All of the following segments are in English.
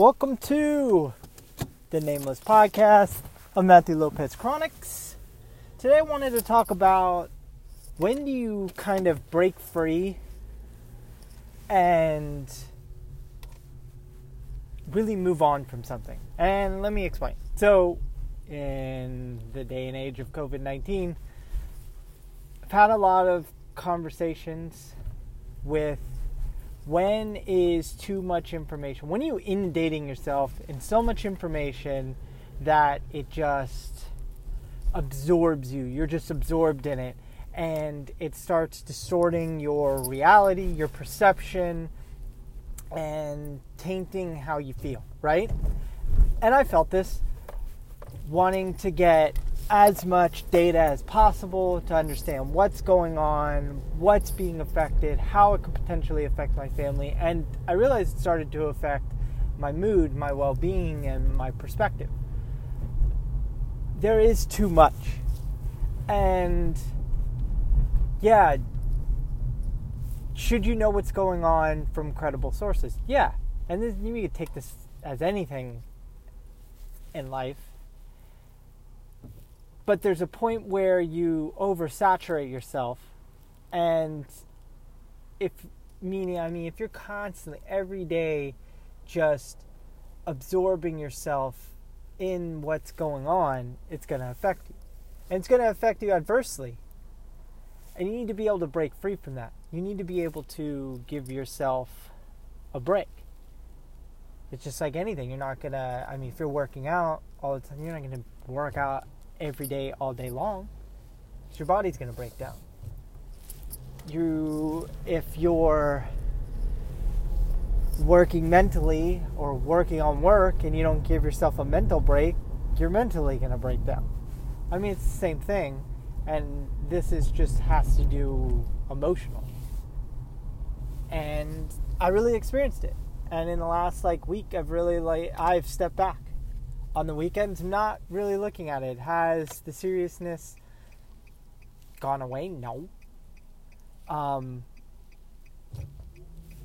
Welcome to the Nameless Podcast of Matthew Lopez Chronics. Today I wanted to talk about when do you kind of break free and really move on from something. And let me explain. So, in the day and age of COVID 19, I've had a lot of conversations with when is too much information? When are you inundating yourself in so much information that it just absorbs you? You're just absorbed in it and it starts distorting your reality, your perception, and tainting how you feel, right? And I felt this wanting to get as much data as possible to understand what's going on, what's being affected, how it could potentially affect my family. And I realized it started to affect my mood, my well being, and my perspective. There is too much. And yeah, should you know what's going on from credible sources? Yeah. And this, you could take this as anything in life but there's a point where you oversaturate yourself and if meaning i mean if you're constantly every day just absorbing yourself in what's going on it's going to affect you. And it's going to affect you adversely. And you need to be able to break free from that. You need to be able to give yourself a break. It's just like anything. You're not going to i mean if you're working out all the time you're not going to work out every day, all day long, your body's going to break down. You, if you're working mentally or working on work and you don't give yourself a mental break, you're mentally going to break down. I mean, it's the same thing, and this is just has to do emotional. And I really experienced it. And in the last like week, I've really like I've stepped back on the weekends, not really looking at it. Has the seriousness gone away? No. Um,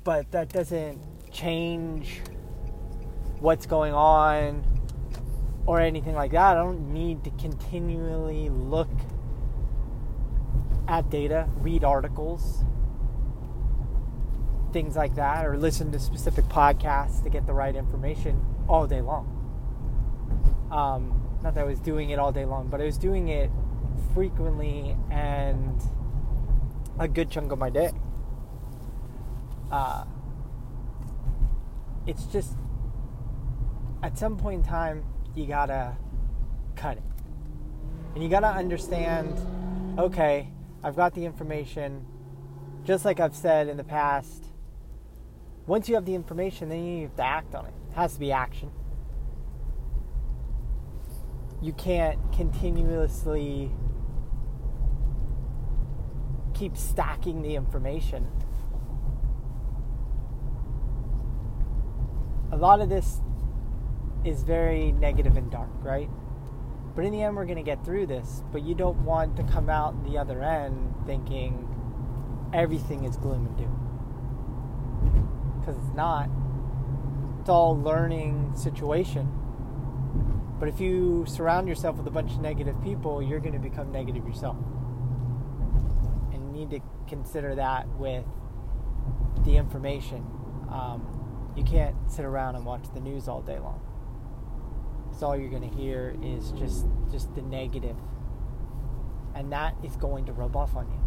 but that doesn't change what's going on or anything like that. I don't need to continually look at data, read articles, things like that, or listen to specific podcasts to get the right information all day long. Um, not that I was doing it all day long, but I was doing it frequently and a good chunk of my day. Uh, it's just at some point in time you gotta cut it, and you gotta understand. Okay, I've got the information. Just like I've said in the past, once you have the information, then you have to act on it. It has to be action you can't continuously keep stacking the information. A lot of this is very negative and dark, right? But in the end, we're going to get through this. But you don't want to come out the other end thinking everything is gloom and doom. Because it's not. It's all learning situation but if you surround yourself with a bunch of negative people, you're going to become negative yourself. And you need to consider that with the information. Um, you can't sit around and watch the news all day long. So all you're going to hear is just just the negative, and that is going to rub off on you,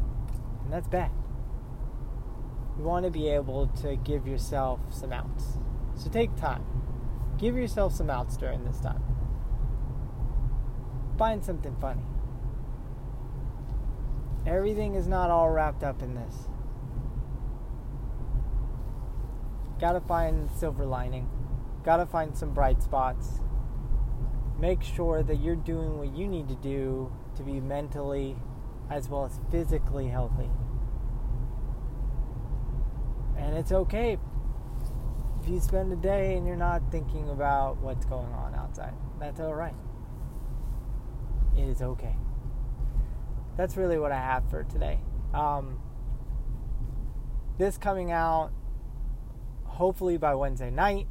and that's bad. You want to be able to give yourself some outs. So take time. Give yourself some outs during this time find something funny. Everything is not all wrapped up in this. Gotta find silver lining. Gotta find some bright spots. Make sure that you're doing what you need to do to be mentally as well as physically healthy. And it's okay if you spend a day and you're not thinking about what's going on outside. That's alright it is okay. That's really what I have for today. Um, this coming out hopefully by Wednesday night.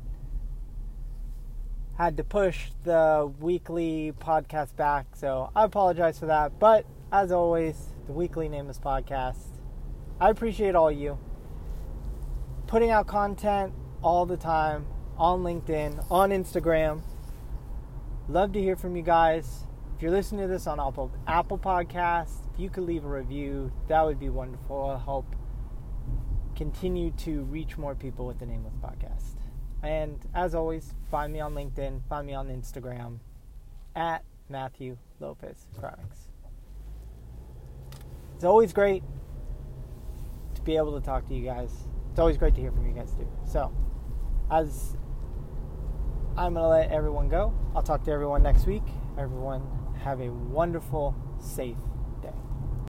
had to push the weekly podcast back, so I apologize for that. But as always, the weekly Nameless Podcast. I appreciate all you putting out content all the time on LinkedIn, on Instagram. Love to hear from you guys. If you're listening to this on Apple Apple Podcasts, if you could leave a review, that would be wonderful. It'll help continue to reach more people with the Nameless Podcast. And as always, find me on LinkedIn, find me on Instagram at Matthew Lopez Chronics. It's always great to be able to talk to you guys. It's always great to hear from you guys too. So, as I'm going to let everyone go, I'll talk to everyone next week. Everyone, have a wonderful, safe